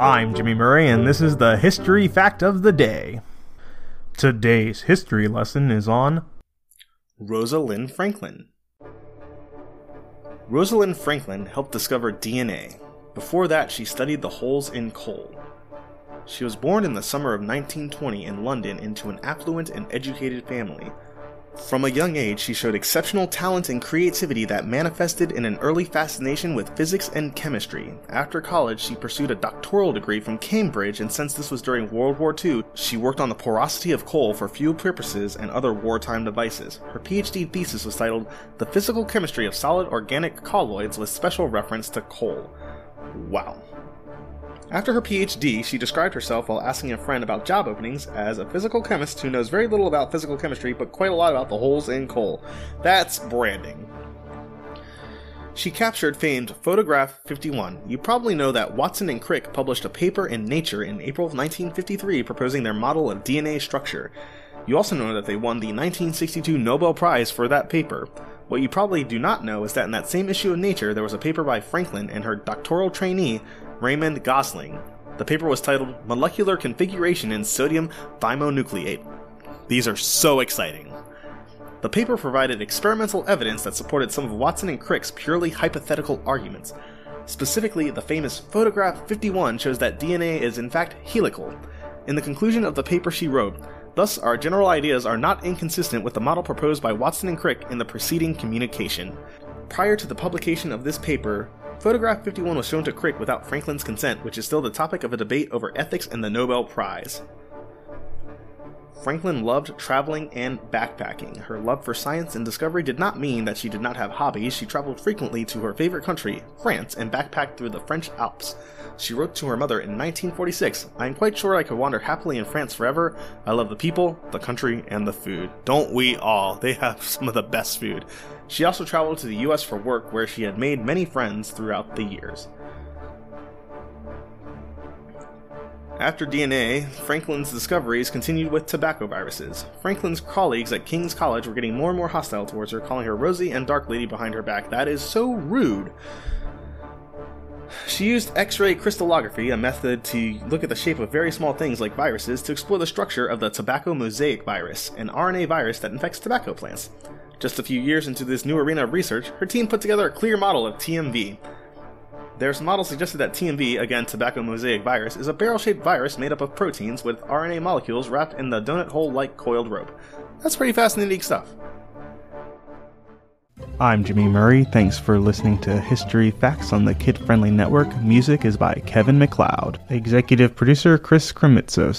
I'm Jimmy Murray, and this is the History Fact of the Day. Today's history lesson is on Rosalind Franklin. Rosalind Franklin helped discover DNA. Before that, she studied the holes in coal. She was born in the summer of 1920 in London into an affluent and educated family. From a young age, she showed exceptional talent and creativity that manifested in an early fascination with physics and chemistry. After college, she pursued a doctoral degree from Cambridge, and since this was during World War II, she worked on the porosity of coal for fuel purposes and other wartime devices. Her PhD thesis was titled The Physical Chemistry of Solid Organic Colloids with Special Reference to Coal. Wow. After her PhD, she described herself while asking a friend about job openings as a physical chemist who knows very little about physical chemistry but quite a lot about the holes in coal. That's branding. She captured famed Photograph 51. You probably know that Watson and Crick published a paper in Nature in April of 1953 proposing their model of DNA structure. You also know that they won the 1962 Nobel Prize for that paper. What you probably do not know is that in that same issue of Nature, there was a paper by Franklin and her doctoral trainee Raymond Gosling. The paper was titled Molecular Configuration in Sodium Thymonucleate. These are so exciting. The paper provided experimental evidence that supported some of Watson and Crick's purely hypothetical arguments. Specifically, the famous photograph 51 shows that DNA is in fact helical. In the conclusion of the paper, she wrote, Thus, our general ideas are not inconsistent with the model proposed by Watson and Crick in the preceding communication. Prior to the publication of this paper, Photograph 51 was shown to Crick without Franklin's consent, which is still the topic of a debate over ethics and the Nobel Prize. Franklin loved traveling and backpacking. Her love for science and discovery did not mean that she did not have hobbies. She traveled frequently to her favorite country, France, and backpacked through the French Alps. She wrote to her mother in 1946 I am quite sure I could wander happily in France forever. I love the people, the country, and the food. Don't we all? They have some of the best food. She also traveled to the US for work, where she had made many friends throughout the years. After DNA, Franklin's discoveries continued with tobacco viruses. Franklin's colleagues at King's College were getting more and more hostile towards her, calling her Rosie and Dark Lady behind her back. That is so rude. She used X ray crystallography, a method to look at the shape of very small things like viruses, to explore the structure of the tobacco mosaic virus, an RNA virus that infects tobacco plants. Just a few years into this new arena of research, her team put together a clear model of TMV. Their model suggested that TMV, again tobacco mosaic virus, is a barrel shaped virus made up of proteins with RNA molecules wrapped in the donut hole like coiled rope. That's pretty fascinating stuff. I'm Jimmy Murray. Thanks for listening to History Facts on the Kid Friendly Network. Music is by Kevin MacLeod. Executive producer Chris Krimitsos.